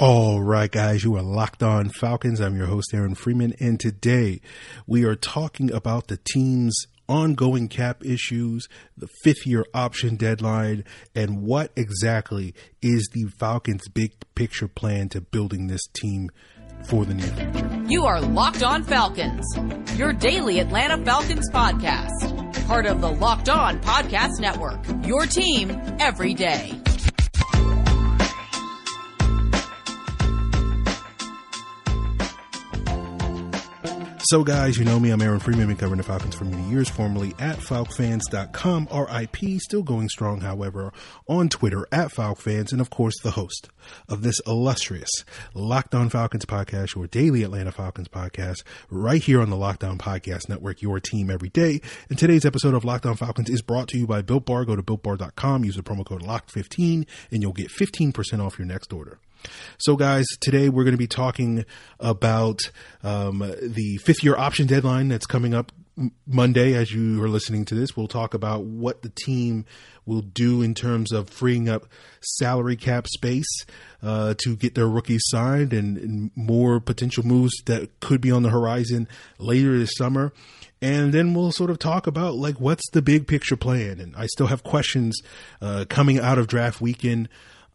All right, guys, you are locked on Falcons. I'm your host, Aaron Freeman, and today we are talking about the team's ongoing cap issues, the fifth year option deadline, and what exactly is the Falcons' big picture plan to building this team for the near future. You are Locked On Falcons, your daily Atlanta Falcons podcast, part of the Locked On Podcast Network, your team every day. So, guys, you know me. I'm Aaron Freeman. Been covering the Falcons for many years, formerly at FalcFans.com. RIP, still going strong, however, on Twitter at FalcFans, and of course, the host of this illustrious Locked On Falcons podcast, your daily Atlanta Falcons podcast, right here on the Locked On Podcast Network, your team every day. And today's episode of Locked On Falcons is brought to you by Built Bar. Go to BuiltBar.com, use the promo code LOCKED15, and you'll get 15% off your next order. So, guys, today we're going to be talking about um, the fifth year option deadline that's coming up Monday. As you are listening to this, we'll talk about what the team will do in terms of freeing up salary cap space uh, to get their rookies signed and, and more potential moves that could be on the horizon later this summer. And then we'll sort of talk about like what's the big picture plan? And i still have questions uh, coming out of draft weekend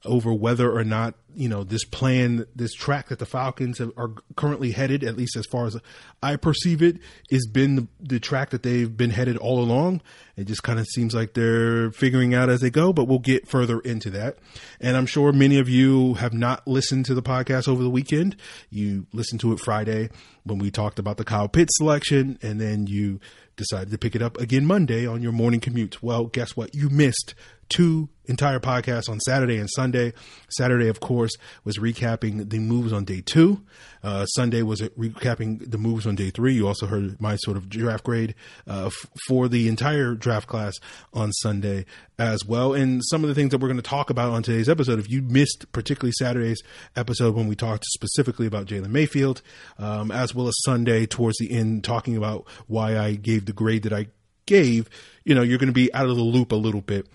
over whether or not you know this plan, this track that the Falcons have, are currently headed, at least as far as I perceive it, has been the, the track that they've been headed all along. It just kind of seems like they're figuring out as they go, but we'll get further into that. And I'm sure many of you have not listened to the podcast over the weekend. You listened to it Friday when we talked about the Kyle Pitts selection, and then you decided to pick it up again Monday on your morning commute. Well, guess what? You missed two entire podcast on Saturday and Sunday. Saturday, of course, was recapping the moves on day two. Uh, Sunday was recapping the moves on day three. You also heard my sort of draft grade uh, f- for the entire draft class on Sunday as well. And some of the things that we're going to talk about on today's episode, if you missed particularly Saturday's episode when we talked specifically about Jalen Mayfield, um, as well as Sunday towards the end, talking about why I gave the grade that I gave, you know, you're going to be out of the loop a little bit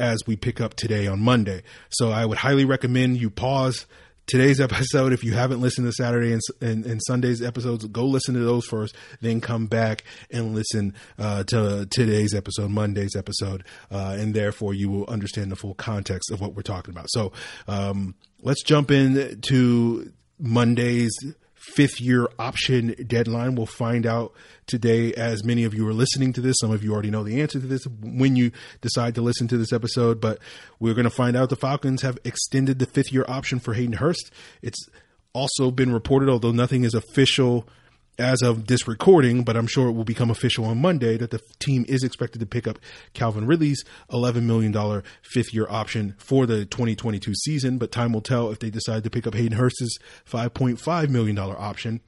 as we pick up today on Monday. So I would highly recommend you pause today's episode. If you haven't listened to Saturday and, and, and, Sunday's episodes, go listen to those first, then come back and listen uh, to today's episode, Monday's episode, uh, and therefore you will understand the full context of what we're talking about. So um, let's jump into Monday's fifth year option deadline. We'll find out today as many of you are listening to this. Some of you already know the answer to this when you decide to listen to this episode, but we're going to find out the Falcons have extended the fifth year option for Hayden Hurst. It's also been reported, although nothing is official as of this recording, but I'm sure it will become official on Monday that the team is expected to pick up Calvin Ridley's $11 million fifth year option for the 2022 season. But time will tell if they decide to pick up Hayden Hurst's $5.5 million option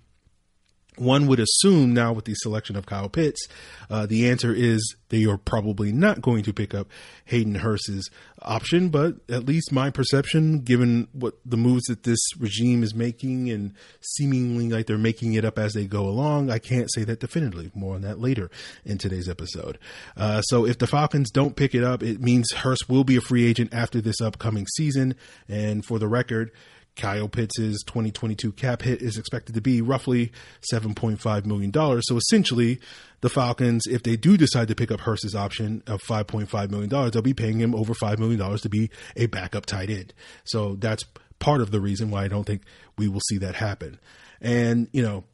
one would assume now with the selection of Kyle Pitts, uh, the answer is they are probably not going to pick up Hayden Hurst's option. But at least my perception, given what the moves that this regime is making and seemingly like they're making it up as they go along, I can't say that definitively. More on that later in today's episode. Uh, so if the Falcons don't pick it up, it means Hurst will be a free agent after this upcoming season. And for the record, Kyle Pitts' 2022 cap hit is expected to be roughly $7.5 million. So essentially, the Falcons, if they do decide to pick up Hurst's option of $5.5 million, they'll be paying him over $5 million to be a backup tight end. So that's part of the reason why I don't think we will see that happen. And, you know,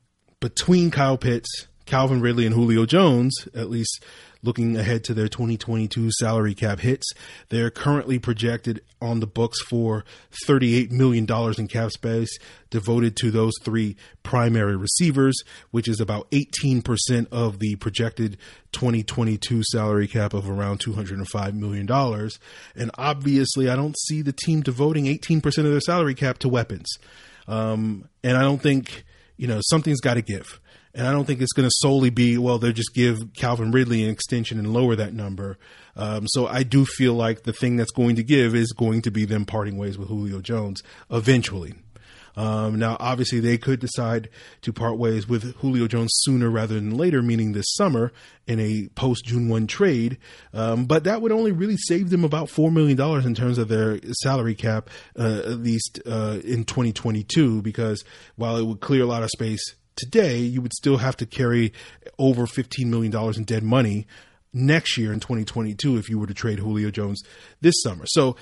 between Kyle Pitts, Calvin Ridley, and Julio Jones, at least looking ahead to their 2022 salary cap hits. They're currently projected on the books for $38 million in cap space devoted to those three primary receivers, which is about 18% of the projected 2022 salary cap of around $205 million. And obviously, I don't see the team devoting 18% of their salary cap to weapons. Um, and I don't think, you know, something's got to give. And I don't think it's going to solely be, well, they'll just give Calvin Ridley an extension and lower that number. Um, so I do feel like the thing that's going to give is going to be them parting ways with Julio Jones eventually. Um, now, obviously, they could decide to part ways with Julio Jones sooner rather than later, meaning this summer in a post June 1 trade. Um, but that would only really save them about $4 million in terms of their salary cap, uh, at least uh, in 2022, because while it would clear a lot of space today, you would still have to carry over $15 million in dead money next year in 2022 if you were to trade Julio Jones this summer. So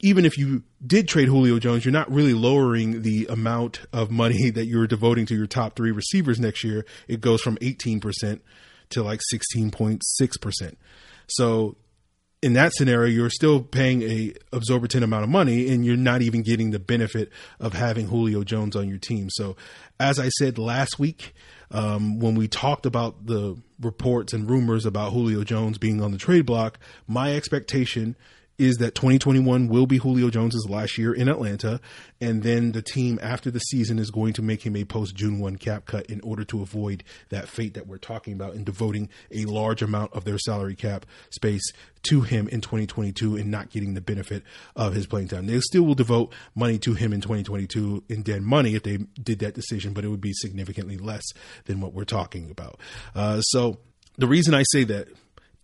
even if you did trade Julio Jones, you're not really lowering the amount of money that you're devoting to your top three receivers next year. It goes from 18% to like 16.6%. So in that scenario, you're still paying a absorbent amount of money and you're not even getting the benefit of having Julio Jones on your team. So as I said last week, um, when we talked about the reports and rumors about Julio Jones being on the trade block, my expectation is that 2021 will be Julio Jones's last year in Atlanta, and then the team after the season is going to make him a post June 1 cap cut in order to avoid that fate that we're talking about in devoting a large amount of their salary cap space to him in 2022 and not getting the benefit of his playing time. They still will devote money to him in 2022 in dead money if they did that decision, but it would be significantly less than what we're talking about. Uh, so the reason I say that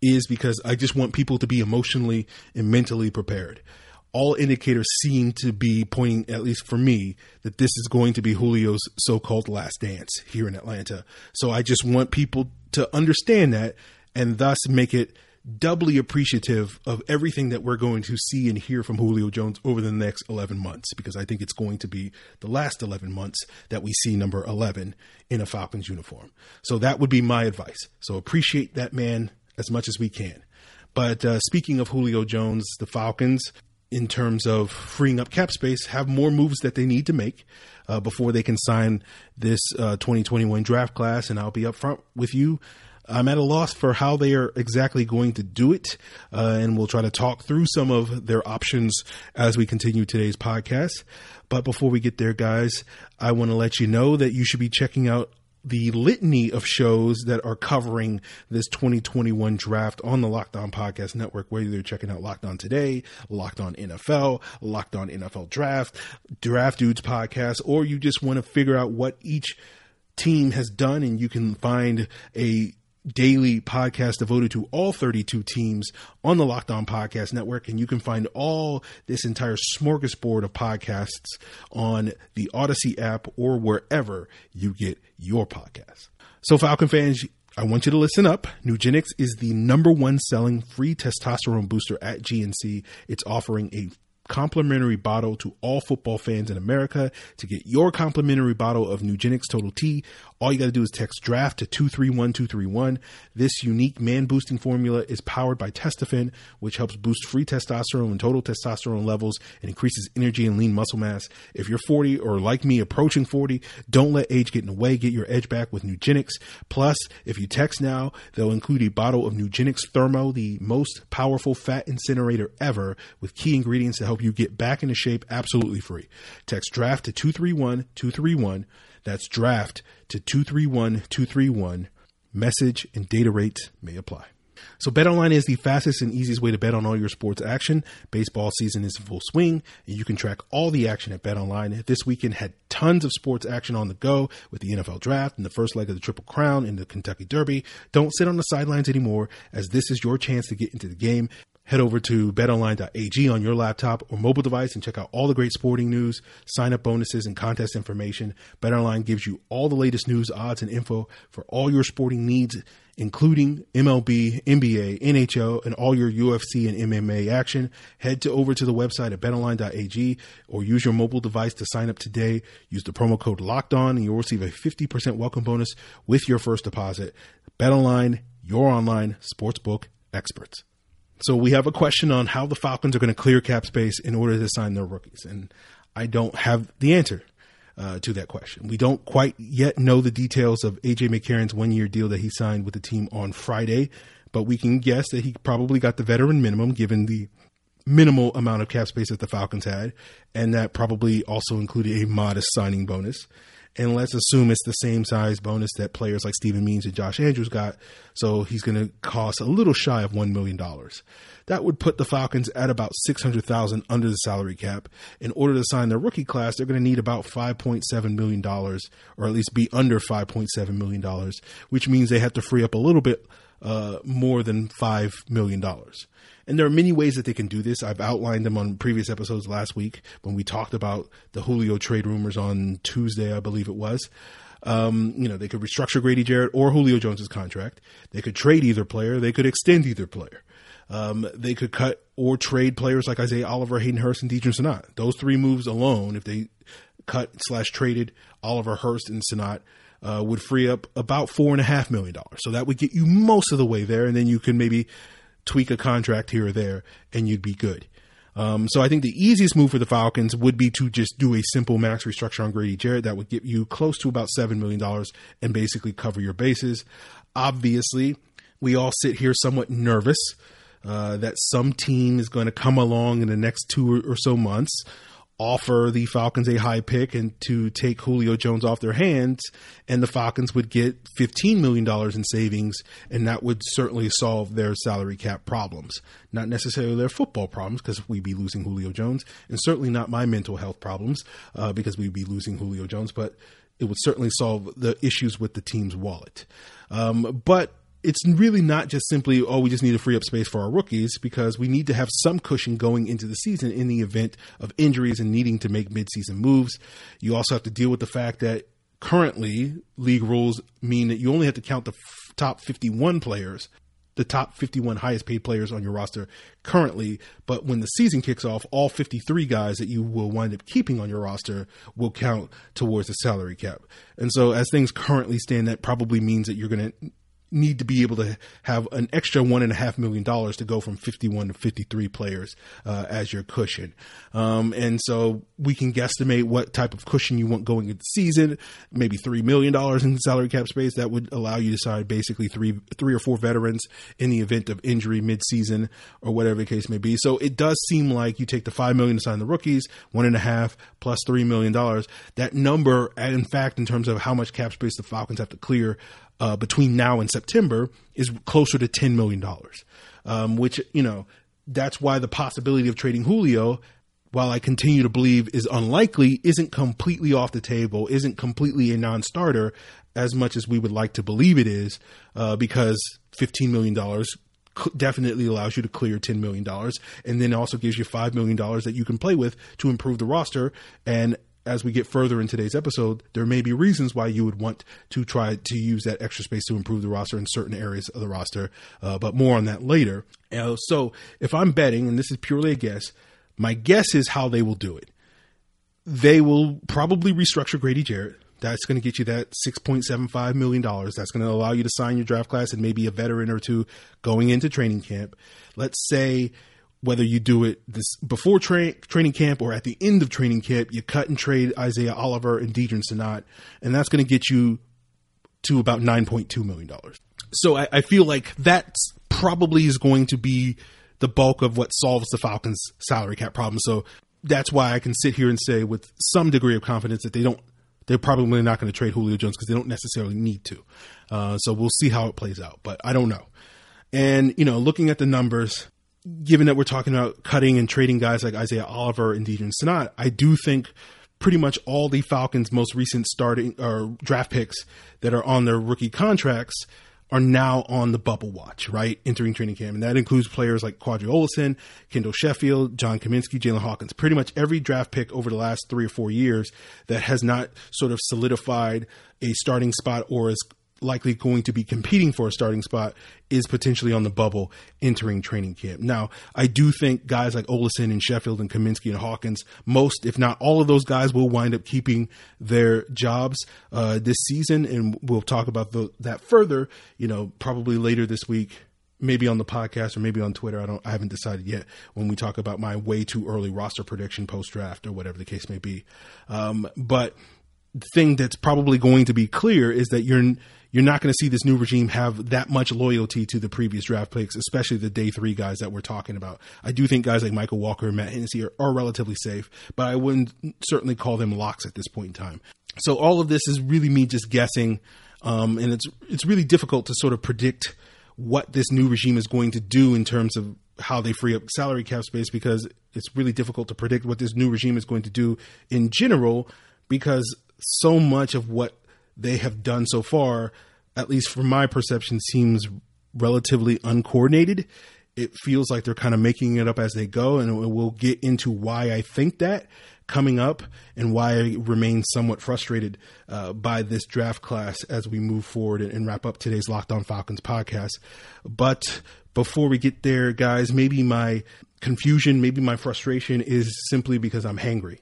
is because I just want people to be emotionally and mentally prepared. All indicators seem to be pointing, at least for me, that this is going to be Julio's so called last dance here in Atlanta. So I just want people to understand that and thus make it doubly appreciative of everything that we're going to see and hear from Julio Jones over the next 11 months because I think it's going to be the last 11 months that we see number 11 in a Falcons uniform. So that would be my advice. So appreciate that man as much as we can. But uh, speaking of Julio Jones, the Falcons, in terms of freeing up cap space, have more moves that they need to make uh, before they can sign this uh, 2021 draft class. And I'll be upfront with you. I'm at a loss for how they are exactly going to do it. Uh, and we'll try to talk through some of their options as we continue today's podcast. But before we get there, guys, I want to let you know that you should be checking out the litany of shows that are covering this 2021 draft on the Locked On Podcast Network, whether you're checking out Locked On Today, Locked On NFL, Locked On NFL Draft, Draft Dudes Podcast, or you just want to figure out what each team has done and you can find a daily podcast devoted to all 32 teams on the Locked On Podcast Network. And you can find all this entire smorgasbord of podcasts on the Odyssey app or wherever you get your podcasts. So, Falcon fans, I want you to listen up. Nugenix is the number one selling free testosterone booster at GNC. It's offering a complimentary bottle to all football fans in America. To get your complimentary bottle of Nugenix Total T, all you got to do is text draft to 231231. This unique man boosting formula is powered by Testofen, which helps boost free testosterone and total testosterone levels and increases energy and lean muscle mass. If you're 40 or like me approaching 40, don't let age get in the way. Get your edge back with Nugenix. Plus, if you text now, they'll include a bottle of Nugenix Thermo, the most powerful fat incinerator ever, with key ingredients to help you get back into shape absolutely free. Text draft to 231 231 that's draft to 231 231. Message and data rates may apply. So BetOnline is the fastest and easiest way to bet on all your sports action. Baseball season is in full swing, and you can track all the action at BetOnline. This weekend had tons of sports action on the go with the NFL Draft and the first leg of the Triple Crown in the Kentucky Derby. Don't sit on the sidelines anymore, as this is your chance to get into the game. Head over to betonline.ag on your laptop or mobile device and check out all the great sporting news, sign up bonuses, and contest information. BetOnline gives you all the latest news, odds, and info for all your sporting needs, including MLB, NBA, NHL, and all your UFC and MMA action. Head to over to the website at betonline.ag or use your mobile device to sign up today. Use the promo code locked on and you'll receive a 50% welcome bonus with your first deposit. BetOnline, your online sportsbook experts. So we have a question on how the Falcons are going to clear cap space in order to sign their rookies, and I don't have the answer uh, to that question. We don't quite yet know the details of AJ McCarron's one-year deal that he signed with the team on Friday, but we can guess that he probably got the veteran minimum given the minimal amount of cap space that the Falcons had, and that probably also included a modest signing bonus. And let's assume it's the same size bonus that players like Steven Means and Josh Andrews got. So he's going to cost a little shy of $1 million. That would put the Falcons at about 600,000 under the salary cap. In order to sign their rookie class, they're going to need about $5.7 million, or at least be under $5.7 million, which means they have to free up a little bit uh, more than $5 million. And there are many ways that they can do this. I've outlined them on previous episodes last week when we talked about the Julio trade rumors on Tuesday, I believe it was. Um, you know, they could restructure Grady Jarrett or Julio Jones's contract. They could trade either player. They could extend either player. Um, they could cut or trade players like Isaiah Oliver, Hayden Hurst, and Deadrin Senat. Those three moves alone, if they cut slash traded Oliver, Hurst, and Senat, uh, would free up about four and a half million dollars. So that would get you most of the way there, and then you can maybe tweak a contract here or there, and you'd be good. Um, so I think the easiest move for the Falcons would be to just do a simple max restructure on Grady Jarrett that would get you close to about seven million dollars and basically cover your bases. Obviously, we all sit here somewhat nervous uh, that some team is going to come along in the next two or so months offer the Falcons a high pick and to take Julio Jones off their hands, and the Falcons would get $15 million in savings, and that would certainly solve their salary cap problems. Not necessarily their football problems, because we'd be losing Julio Jones, and certainly not my mental health problems, uh, because we'd be losing Julio Jones, but it would certainly solve the issues with the team's wallet. Um, but it's really not just simply, oh, we just need to free up space for our rookies because we need to have some cushion going into the season in the event of injuries and needing to make midseason moves. You also have to deal with the fact that currently league rules mean that you only have to count the f- top 51 players, the top 51 highest paid players on your roster currently. But when the season kicks off, all 53 guys that you will wind up keeping on your roster will count towards the salary cap. And so as things currently stand, that probably means that you're going to need to be able to have an extra one and a half million dollars to go from 51 to 53 players uh, as your cushion. Um, and so we can guesstimate what type of cushion you want going into the season, maybe $3 million in salary cap space. That would allow you to sign basically three, three or four veterans in the event of injury midseason or whatever the case may be. So it does seem like you take the 5 million to sign the rookies, one and a half plus $3 million. That number, in fact, in terms of how much cap space the Falcons have to clear, uh, between now and September is closer to $10 million, um, which, you know, that's why the possibility of trading Julio, while I continue to believe is unlikely, isn't completely off the table, isn't completely a non starter as much as we would like to believe it is, uh, because $15 million definitely allows you to clear $10 million and then also gives you $5 million that you can play with to improve the roster. And as we get further in today's episode, there may be reasons why you would want to try to use that extra space to improve the roster in certain areas of the roster, uh, but more on that later. Uh, so if I'm betting, and this is purely a guess, my guess is how they will do it. They will probably restructure Grady Jarrett. That's going to get you that $6.75 million. That's going to allow you to sign your draft class and maybe a veteran or two going into training camp. Let's say whether you do it this before tra- training camp or at the end of training camp, you cut and trade Isaiah Oliver and Deadrin Senat, and that's going to get you to about nine point two million dollars. So I, I, feel like that probably is going to be the bulk of what solves the Falcons' salary cap problem. So that's why I can sit here and say with some degree of confidence that they don't. They're probably not going to trade Julio Jones because they don't necessarily need to. Uh, so we'll see how it plays out, but I don't know. And you know, looking at the numbers, given that we're talking about cutting and trading guys like Isaiah Oliver and Deadrin Senat, I do think pretty much all the Falcons' most recent starting or draft picks that are on their rookie contracts are now on the bubble watch, right? Entering training camp. And that includes players like Qadree Ollison, Kendall Sheffield, John Cominsky, Jaylinn Hawkins. Pretty much every draft pick over the last three or four years that has not sort of solidified a starting spot or is likely going to be competing for a starting spot is potentially on the bubble entering training camp. Now, I do think guys like Ollison and Sheffield and Cominsky and Hawkins, most, if not all of those guys, will wind up keeping their jobs uh, this season. And we'll talk about the, that further, you know, probably later this week. Maybe on the podcast or maybe on Twitter. I don't. I haven't decided yet. When we talk about my way too early roster prediction post draft or whatever the case may be, um, but thing that's probably going to be clear is that you're you're not going to see this new regime have that much loyalty to the previous draft picks, especially the day three guys that we're talking about. I do think guys like Mykal Walker and Matt Hennessy are, are relatively safe, but I wouldn't certainly call them locks at this point in time. So all of this is really me just guessing, um, and it's it's really difficult to sort of predict what this new regime is going to do in terms of how they free up salary cap space because it's really difficult to predict what this new regime is going to do in general because so much of what they have done so far, at least from my perception, seems relatively uncoordinated. It feels like they're kind of making it up as they go, and we'll get into why I think that coming up and why I remain somewhat frustrated uh, by this draft class as we move forward and, and wrap up today's Locked On Falcons podcast. But before we get there, guys, maybe my confusion, maybe my frustration is simply because I'm hangry.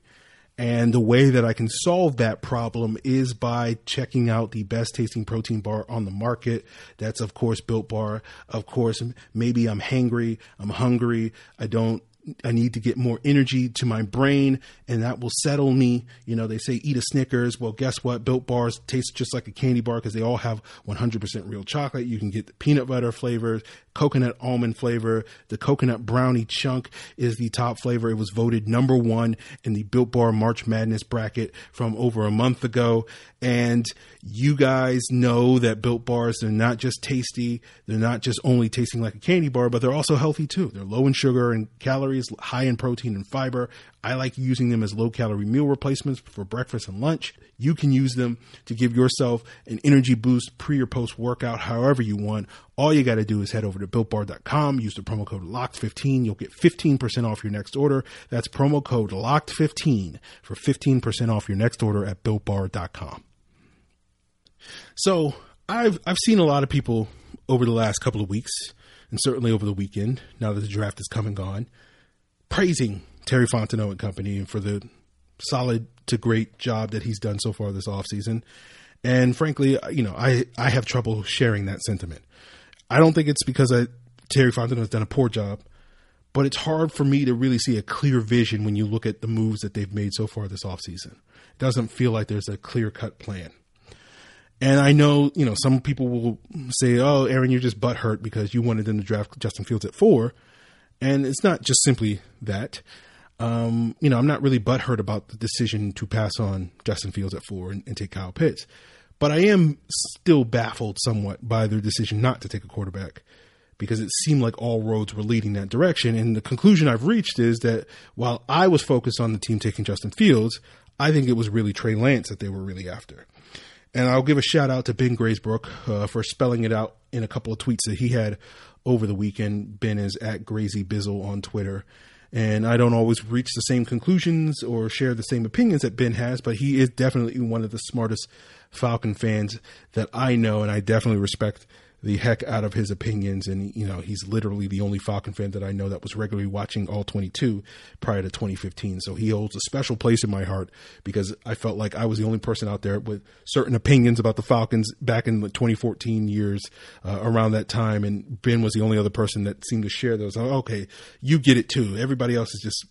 And the way that I can solve that problem is by checking out the best tasting protein bar on the market. That's, of course, Built Bar. Of course, maybe I'm hangry, I'm hungry, I don't I need to get more energy to my brain and that will settle me. You know, they say eat a Snickers. Well, guess what? Built bars taste just like a candy bar because they all have 100% real chocolate. You can get the peanut butter flavors, coconut almond flavor. The coconut brownie chunk is the top flavor. It was voted number one in the Built Bar March Madness bracket from over a month ago. And you guys know that Built Bars, they're not just tasty. They're not just only tasting like a candy bar, but they're also healthy too. They're low in sugar and calories, high in protein and fiber. I like using them as low calorie meal replacements for breakfast and lunch. You can use them to give yourself an energy boost pre or post workout, however you want. All you got to do is head over to builtbar.com, use the promo code LOCKED15. You'll get 15% off your next order. That's promo code LOCKED15 for 15% off your next order at builtbar.com. So I've, I've seen a lot of people over the last couple of weeks and certainly over the weekend, now that the draft has come and gone, praising Terry Fontenot and company for the solid to great job that he's done so far this offseason. And frankly, you know, I, I have trouble sharing that sentiment. I don't think it's because I, Terry Fontenot has done a poor job, but it's hard for me to really see a clear vision when you look at the moves that they've made so far this offseason. It doesn't feel like there's a clear cut plan. And I know, you know, some people will say, oh, Aaron, you're just butthurt because you wanted them to draft Justin Fields at four. And it's not just simply that. Um, you know, I'm not really butthurt about the decision to pass on Justin Fields at four and, and take Kyle Pitts. But I am still baffled somewhat by their decision not to take a quarterback because it seemed like all roads were leading that direction. And the conclusion I've reached is that while I was focused on the team taking Justin Fields, I think it was really Trey Lance that they were really after. And I'll give a shout out to Ben Graysbrook uh, for spelling it out in a couple of tweets that he had over the weekend. Ben is at Grazy Bizzle on Twitter. And I don't always reach the same conclusions or share the same opinions that Ben has, but he is definitely one of the smartest Falcon fans that I know, and I definitely respect the heck out of his opinions. And, you know, he's literally the only Falcon fan that I know that was regularly watching all 22 prior to 2015. So he holds a special place in my heart because I felt like I was the only person out there with certain opinions about the Falcons back in the 2014 years uh, around that time. And Ben was the only other person that seemed to share those. Oh, okay, you get it too. Everybody else is just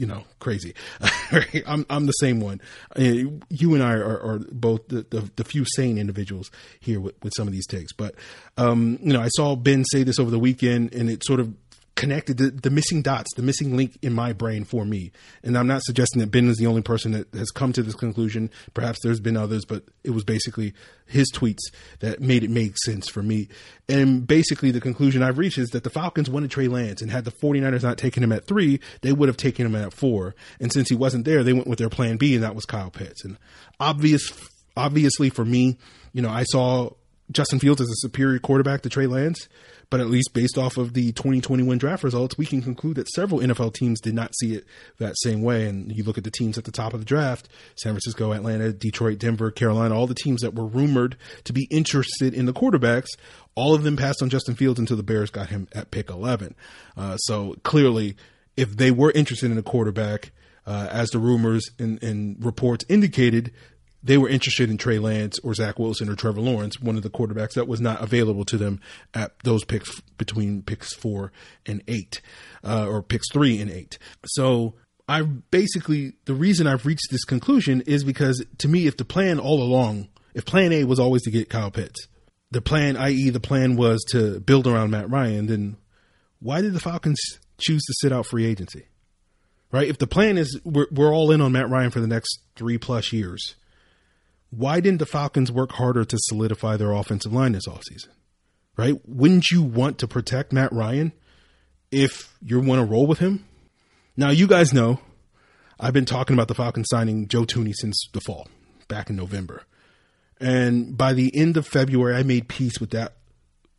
you know, crazy. I'm I'm the same one. Uh, you and I are, are both the, the, the, few sane individuals here with, with some of these takes. But um, you know, I saw Ben say this over the weekend, and it sort of connected the, the, missing dots, the missing link in my brain for me. And I'm not suggesting that Ben is the only person that has come to this conclusion. Perhaps there's been others, but it was basically his tweets that made it make sense for me. And basically, the conclusion I've reached is that the Falcons wanted Trey Lance, and had the 49ers not taken him at three, they would have taken him at four. And since he wasn't there, they went with their plan B, and that was Kyle Pitts. And obvious, obviously for me, you know, I saw Justin Fields is a superior quarterback to Trey Lance. But at least based off of the 2021 draft results, we can conclude that several NFL teams did not see it that same way. And you look at the teams at the top of the draft San Francisco, Atlanta, Detroit, Denver, Carolina, all the teams that were rumored to be interested in the quarterbacks, all of them passed on Justin Fields until the Bears got him at pick 11. Uh, so clearly, if they were interested in a quarterback, uh, as the rumors and, and, reports indicated, they were interested in Trey Lance or Zach Wilson or Trevor Lawrence, one of the quarterbacks that was not available to them at those picks between picks four and eight, uh, or picks three and eight. So I basically the reason I've reached this conclusion is because to me, if the plan all along, if Plan A was always to get Kyle Pitts, the plan, i.e., the plan was to build around Matt Ryan, then why did the Falcons choose to sit out free agency? Right? If the plan is we're, we're all in on Matt Ryan for the next three plus years why didn't the Falcons work harder to solidify their offensive line this offseason? Right? Wouldn't you want to protect Matt Ryan if you want to roll with him? Now, you guys know I've been talking about the Falcons signing Joe Thuney since the fall, back in November. And by the end of February, I made peace with that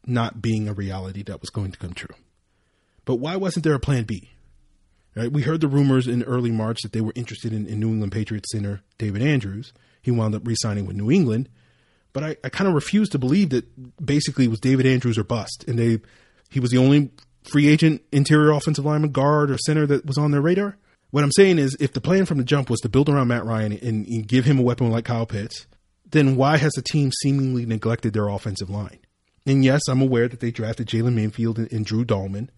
not being a reality that was going to come true. But why wasn't there a plan B? Right? We heard the rumors in early March that they were interested in, in New England Patriots center David Andrews. He wound up re signing with New England. But I, I kind of refuse to believe that basically it was David Andrews or bust. And they he was the only free agent interior offensive lineman, guard, or center that was on their radar. What I'm saying is if the plan from the jump was to build around Matt Ryan and, and give him a weapon like Kyle Pitts, then why has the team seemingly neglected their offensive line? And yes, I'm aware that they drafted Jalen Mayfield and, and Drew Dalman,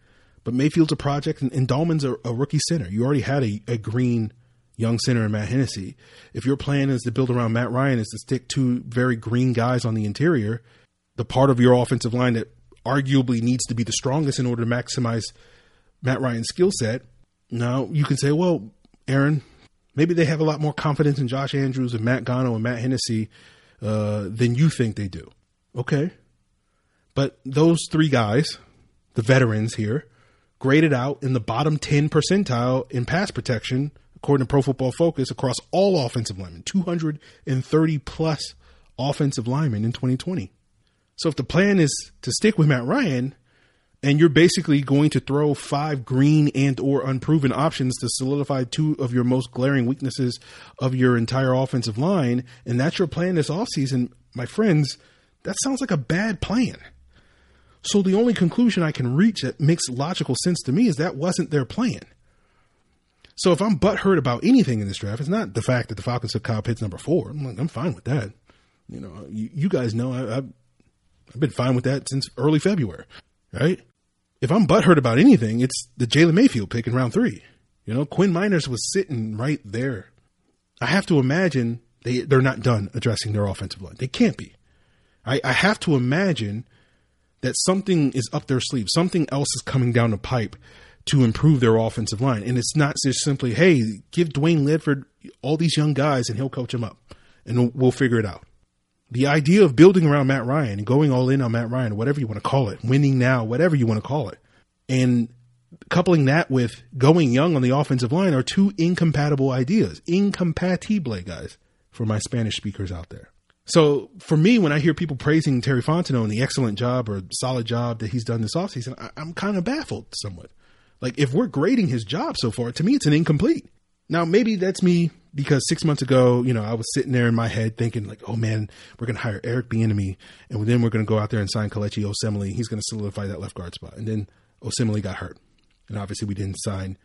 but Mayfield's a project and, and Dalman's a, a, rookie center. You already had a, a green young center in Matt Hennessy. If your plan is to build around Matt Ryan is to stick two very green guys on the interior, the part of your offensive line that arguably needs to be the strongest in order to maximize Matt Ryan's skill set. Now you can say, well, Aaron, maybe they have a lot more confidence in Josh Andrews and Matt Gono and Matt Hennessy uh, than you think they do. Okay. But those three guys, the veterans here, graded out in the bottom 10 percentile in pass protection, according to Pro Football Focus, across all offensive linemen, 230 plus offensive linemen in 2020. So if the plan is to stick with Matt Ryan, and you're basically going to throw five green and or unproven options to solidify two of your most glaring weaknesses of your entire offensive line, and that's your plan this offseason, my friends, that sounds like a bad plan. So the only conclusion I can reach that makes logical sense to me is that wasn't their plan. So if I'm butthurt about anything in this draft, it's not the fact that the Falcons took Kyle Pitts number four. I'm like, I'm fine with that. You know, you, you guys know I, I've, I've been fine with that since early February, right? If I'm butthurt about anything, it's the Jalen Mayfield pick in round three. You know, Quinn Meinerz was sitting right there. I have to imagine they they're not done addressing their offensive line. They can't be. I, I have to imagine that something is up their sleeve, something else is coming down the pipe to improve their offensive line. And it's not just simply, hey, give Dwayne Ledford all these young guys and he'll coach them up and we'll figure it out. The idea of building around Matt Ryan and going all in on Matt Ryan, whatever you want to call it, winning now, whatever you want to call it, and coupling that with going young on the offensive line are two incompatible ideas. Incompatible, guys, for my Spanish speakers out there. So for me, when I hear people praising Terry Fontenot and the excellent job or solid job that he's done this offseason, I, I'm kind of baffled somewhat. Like if we're grading his job so far, to me, it's an incomplete. Now, maybe that's me because six months ago, you know, I was sitting there in my head thinking like, oh man, we're to hire Eric Bieniemy and then we're to go out there and sign Kelechi Osemele. He's to solidify that left guard spot. And then Osemele got hurt. And obviously we didn't sign,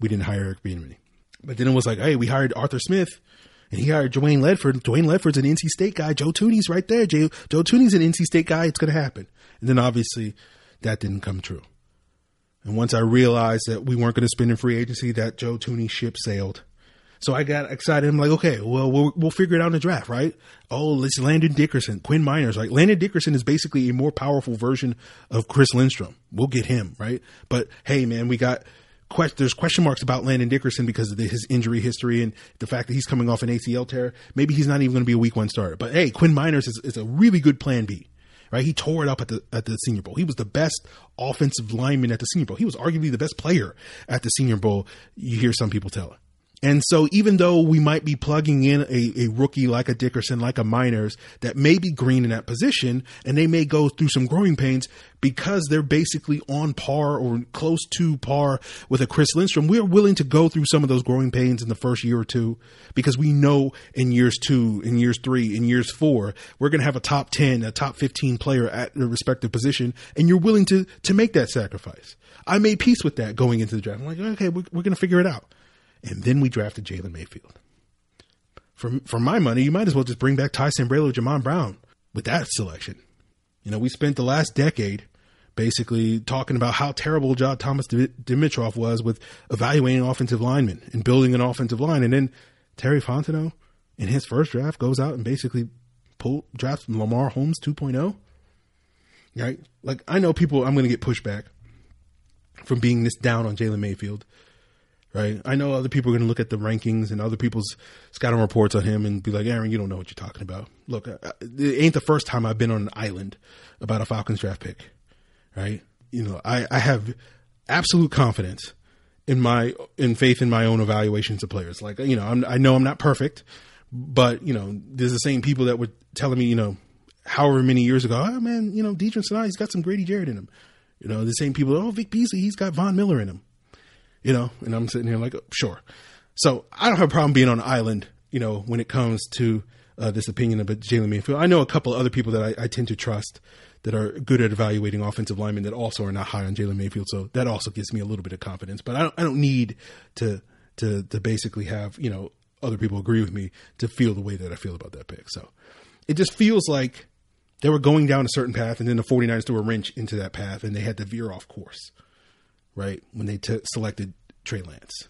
we didn't hire Eric Bieniemy. But then it was like, hey, we hired Arthur Smith and he hired Dwayne Ledford. Dwayne Ledford's an NC State guy. Joe Thuney's right there. Joe, Joe Thuney's an NC State guy. It's going to happen. And then obviously that didn't come true. And once I realized that we weren't going to spend in free agency, that Joe Thuney ship sailed. So I got excited. I'm like, okay, well, we'll, we'll figure it out in the draft, right? Oh, it's Landon Dickerson, Quinn Meinerz, right? Landon Dickerson is basically a more powerful version of Chris Lindstrom. We'll get him, right? But hey, man, we got there's question marks about Landon Dickerson because of the, his injury history and the fact that he's coming off an ACL tear. Maybe he's not even going to be a week one starter. But hey, Quinn Meinerz is, is a really good plan B. Right, he tore it up at the at the Senior Bowl. He was the best offensive lineman at the Senior Bowl. He was arguably the best player at the Senior Bowl. You hear some people tell it. And so even though we might be plugging in a, a rookie like a Dickerson, like a Meinerz that may be green in that position and they may go through some growing pains because they're basically on par or close to par with a Chris Lindstrom, we're willing to go through some of those growing pains in the first year or two because we know in years two, in years three, in years four, we're going to have a top 10, a top 15 player at the respective position. And you're willing to, to make that sacrifice. I made peace with that going into the draft. I'm like, okay, we're, we're going to figure it out. And then we drafted Jalen Mayfield. For, for my money, you might as well just bring back Ty Sambrailo, Jamon Brown with that selection. You know, we spent the last decade basically talking about how terrible job Thomas Dimitroff was with evaluating offensive linemen and building an offensive line. And then Terry Fontenot in his first draft goes out and basically pull drafts Lamar Holmes 2.0. Right? Like I know people I'm going to get pushback from being this down on Jalen Mayfield right? I know other people are going to look at the rankings and other people's scouting reports on him and be like, Aaron, you don't know what you're talking about. Look, uh, uh, it ain't the first time I've been on an island about a Falcons draft pick, right? You know, I, I have absolute confidence in my in faith in my own evaluations of players. Like, you know, I'm, I know I'm not perfect, but you know, there's the same people that were telling me, you know, however many years ago, oh man, you know, Deadrin Senat, he's got some Grady Jarrett in him. You know, the same people, oh, Vic Beasley, he's got Von Miller in him you know, and I'm sitting here like, oh, sure. So I don't have a problem being on an island, you know, when it comes to uh, this opinion about Jalen Mayfield. I know a couple other people that I, I, tend to trust that are good at evaluating offensive linemen that also are not high on Jalen Mayfield. So that also gives me a little bit of confidence. But I don't, I don't need to to to basically have you know other people agree with me to feel the way that I feel about that pick. So it just feels like they were going down a certain path, and then the 49ers threw a wrench into that path, and they had to veer off course right? When they t- selected Trey Lance.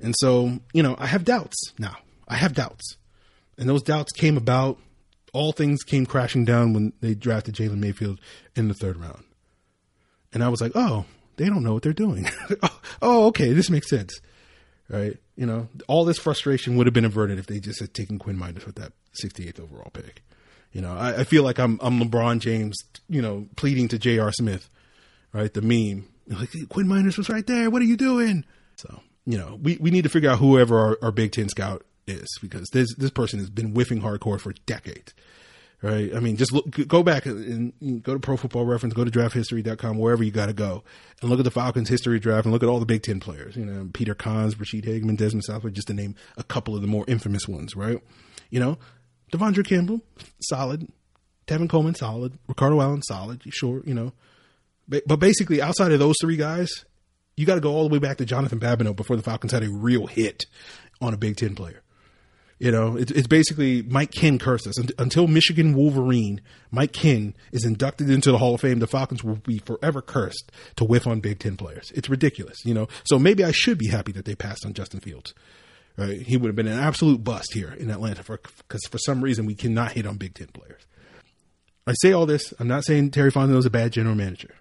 And so, you know, I have doubts now. I have doubts. And those doubts came about, all things came crashing down when they drafted Jalen Mayfield in the third round. And I was like, oh, they don't know what they're doing. Oh, oh, okay, this makes sense. Right? You know, all this frustration would have been averted if they just had taken Quinn Meinerz with that 68th overall pick. You know, I, I feel like I'm I'm LeBron James, you know, pleading to J.R. Smith, right? The meme like Quinn Meinerz was right there. What are you doing? So you know, we, we need to figure out whoever our, our Big Ten scout is because this this person has been whiffing hardcore for decades. Right? I mean, just look, go back and, go to Pro Football Reference, go to DraftHistory.com, wherever you got to go, and look at the Falcons' history draft and look at all the Big Ten players. You know, Peter Konz, Ra'Shede Hageman, Desmond Southwick, just to name a couple of the more infamous ones. Right? You know, De'Vondre Campbell, solid. Tevin Coleman, solid. Ricardo Allen, solid. Sure, you know. But basically, outside of those three guys, you got to go all the way back to Jonathan Babineaux before the Falcons had a real hit on a Big Ten player. You know, it's, it's basically Mike Kenn curses. Until Michigan Wolverine, Mike Kenn is inducted into the Hall of Fame, the Falcons will be forever cursed to whiff on Big Ten players. It's ridiculous, you know. So maybe I should be happy that they passed on Justin Fields. Right? He would have been an absolute bust here in Atlanta because for, for some reason we cannot hit on Big Ten players. I say all this. I'm not saying Terry Fontenot is a bad general manager.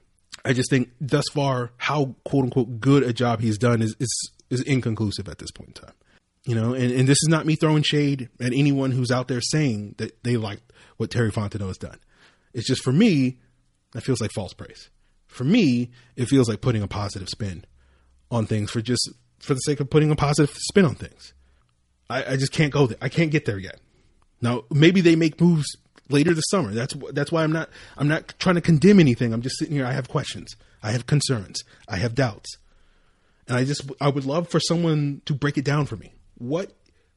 I just think thus far how quote unquote good a job he's done is is, is inconclusive at this point in time. You know, and, and this is not me throwing shade at anyone who's out there saying that they like what Terry Fontenot has done. It's just for me, that feels like false praise. For me, it feels like putting a positive spin on things for just for the sake of putting a positive spin on things. I, I just can't go there. I can't get there yet. Now, maybe they make moves later this summer. That's that's why I'm not I'm not trying to condemn anything. I'm just sitting here. I have questions. I have concerns. I have doubts, and I just I would love for someone to break it down for me. What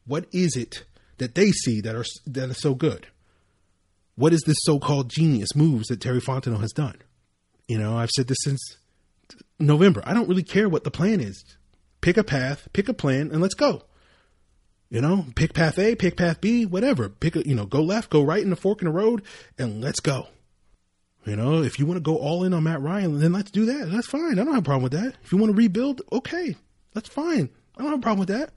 what is it that they see that are that is so good? What is this so-called genius moves that Terry Fontenot has done? You know, I've said this since November. I don't really care what the plan is. Pick a path, pick a plan, and let's go. You know, pick path A, pick path B, whatever. Pick you know, go left, go right in the fork in the road, and let's go. You know, if you want to go all in on Matt Ryan, then let's do that. That's fine. I don't have a problem with that. If you want to rebuild, okay, that's fine. I don't have a problem with that.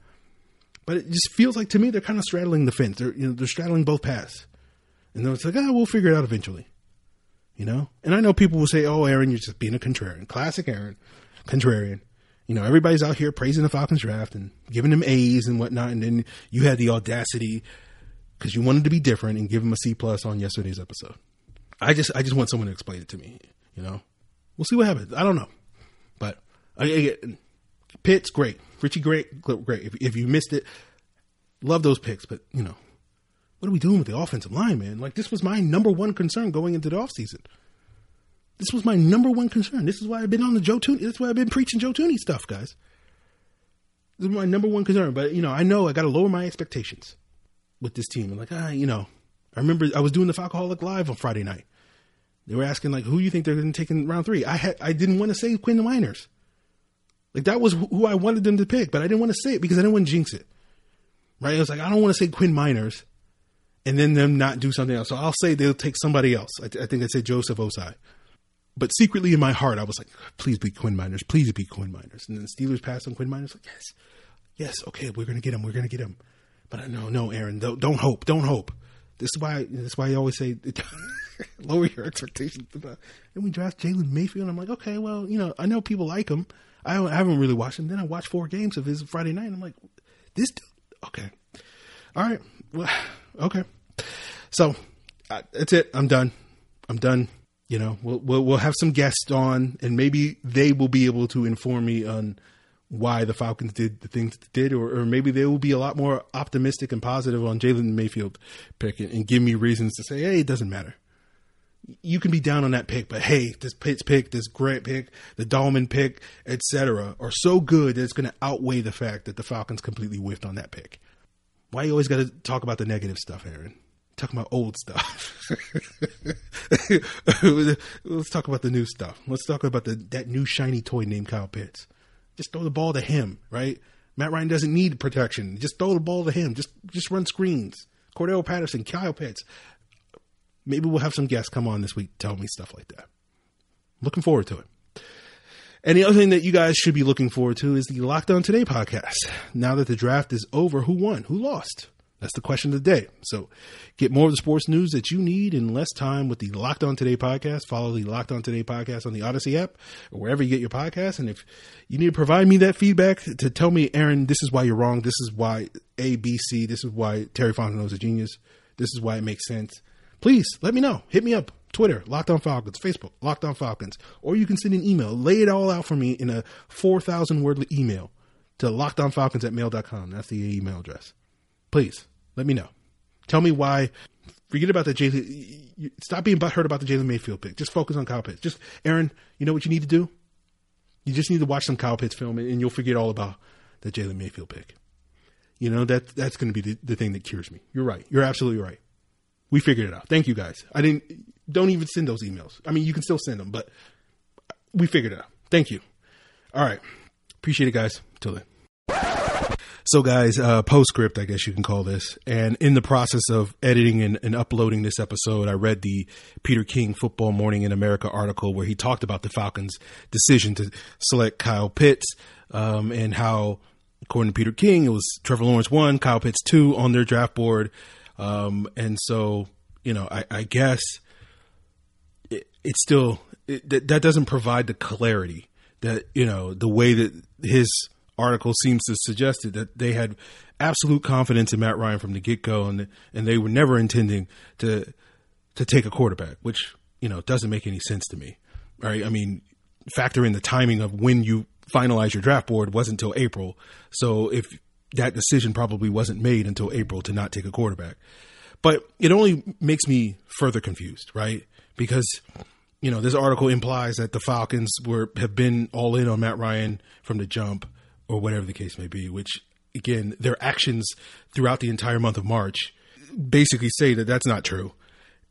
But it just feels like to me they're kind of straddling the fence. They're you know they're straddling both paths, and then it's like ah, we'll figure it out eventually. You know, and I know people will say, "Oh, Aaron, you're just being a contrarian." Classic Aaron, contrarian you know, everybody's out here praising the Falcons draft and giving them A's and whatnot, and then you had the audacity because you wanted to be different and give them a C plus on yesterday's episode. I just, I just want someone to explain it to me. You know, we'll see what happens. I don't know, but I, Pitts great, Richie Grant, great. If, if you missed it, love those picks, but you know, what are we doing with the offensive line, man? Like this was my number one concern going into the offseason. This was my number one concern. This is why I've been on the Joe Thuney. That's why I've been preaching Joe Thuney stuff, guys. This is my number one concern. But you know, I know I got to lower my expectations with this team. I'm like, ah, you know, I remember I was doing the Falcoholic Live on Friday night. They were asking like, who you think they're going to take in round three? I had I didn't want to say Quinn Meinerz. Like that was who I wanted them to pick, but I didn't want to say it because I didn't want to jinx it. Right? I was like, I don't want to say Quinn Meinerz and then them not do something else. So I'll say they'll take somebody else. I, I think I said Joseph Ossai. But secretly in my heart, I was like, please be Quinn Meinerz, Please be Quinn Meinerz. And then the Steelers passed on Quinn Meinerz, Like, yes, yes, okay, we're going to get him. We're going to get him. But no, no, Aaron, don't, don't hope. Don't hope. This is why. This is why I always say lower your expectations. And we draft Jalen Mayfield. I'm like, okay, well, you know, I know people like him. I, I haven't really watched him. Then I watched four games of his Friday night. I'm like, this, dude, okay, all right, well, okay. So uh, that's it. I'm done. I'm done. You know, we'll, we'll we'll have some guests on, and maybe they will be able to inform me on why the Falcons did the things they did, or, or maybe they will be a lot more optimistic and positive on Jalen Mayfield pick and, and give me reasons to say, hey, it doesn't matter you can be down on that pick, but hey, this Pitts pick, this Grant pick, the Dalman pick, etc., are so good that it's going to outweigh the fact that the Falcons completely whiffed on that pick. Why you always got to talk about the negative stuff, Aaron? Talking about old stuff. Let's talk about the new stuff. Let's talk about the that new shiny toy named Kyle Pitts. Just throw the ball to him, right? Matt Ryan doesn't need protection. Just throw the ball to him. Just just run screens. Cordarrelle Patterson, Kyle Pitts maybe we'll have some guests come on this week tell me stuff like that. Looking forward to it. And the other thing that you guys should be looking forward to is the Locked On Today podcast. Now that the draft is over, who won? Who lost? That's the question of the day. So get more of the sports news that you need in less time with the Locked On Today podcast. Follow the Locked On Today podcast on the Odyssey app or wherever you get your podcast. And if you need to provide me that feedback to tell me, Aaron, this is why you're wrong. This is why A, B, C. This is why Terry Fontenot is a genius. This is why it makes sense please let me know. Hit me up. Twitter, Locked On Falcons, Facebook, Locked On Falcons, or you can send an email. Lay it all out for me in a 4,000 word email to lockedonfalcons at mail.com. That's the email address. Please let me know. Tell me why. Forget about the Jalen. Stop being butthurt about the Jalen Mayfield pick. Just focus on Kyle Pitts. Just Aaron, you know what you need to do? You just need to watch some Kyle Pitts film, and you'll forget all about the Jalen Mayfield pick. You know that that's going to be the, the thing that cures me. You're right. You're absolutely right we figured it out. Thank you guys. I didn't. Don't even send those emails. I mean, you can still send them, but we figured it out. Thank you. All right. Appreciate it, guys. Till then. So, guys, uh, postscript, I guess you can call this. And in the process of editing and, and, uploading this episode, I read the Peter King Football Morning in America article where he talked about the Falcons' decision to select Kyle Pitts um, and how, according to Peter King, it was Trevor Lawrence one, Kyle Pitts two on their draft board. Um, and so, you know, I, I guess it, it's still, it, that, that doesn't provide the clarity that, you know, the way that his article seems to suggest that they had absolute confidence in Matt Ryan from the get go and, and they were never intending to, to take a quarterback, which, you know, doesn't make any sense to me. Right. I mean, factor in the timing of when you finalize your draft board wasn't until April. So if that decision probably wasn't made until April to not take a quarterback. But it only makes me further confused, right? Because you know this article implies that the Falcons were have been all in on Matt Ryan from the jump, or whatever the case may be. Which again, their actions throughout the entire month of March basically say that that's not true,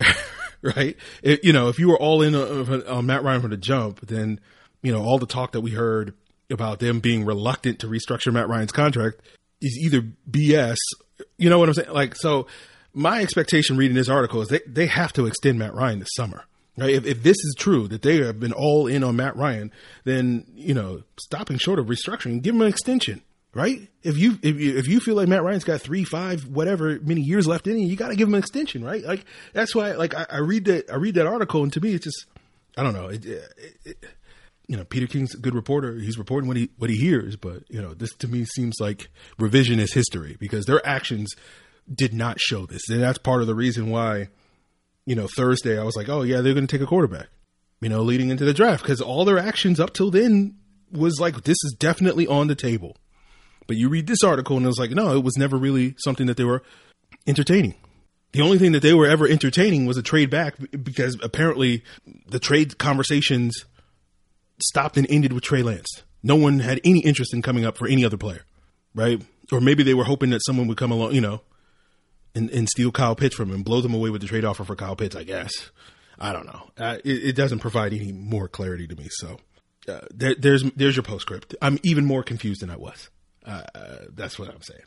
right? It, you know, if you were all in on, on Matt Ryan from the jump, then you know all the talk that we heard about them being reluctant to restructure Matt Ryan's contract is either BS. You know what I'm saying? Like, so my expectation reading this article is they, they have to extend Matt Ryan this summer. Right? If, if this is true that they have been all in on Matt Ryan, then you know, stopping short of restructuring, give him an extension. Right? If you if you if you feel like Matt Ryan's got three, five, whatever many years left in him, you got to give him an extension, right? Like that's why, like I, I, read that I read that article, and to me, it's just I don't know. It, it, it, you know, Peter King's a good reporter. He's reporting what he what he hears, but you know, this to me seems like revisionist history because their actions did not show this, and that's part of the reason why, you know, Thursday I was like, oh yeah, they're going to take a quarterback, you know, leading into the draft because all their actions up till then was like this is definitely on the table. But you read this article and it was like, no, it was never really something that they were entertaining. The only thing that they were ever entertaining was a trade back because apparently the trade conversations stopped and ended with Trey Lance. No one had any interest in coming up for any other player, right? Or maybe they were hoping that someone would come along, you know, and, and steal Kyle Pitts from him blow them away with the trade offer for Kyle Pitts, I guess. I don't know. Uh, it, it, doesn't provide any more clarity to me. So uh, there, there's there's your postscript. I'm even more confused than I was. Uh, uh that's what I'm saying.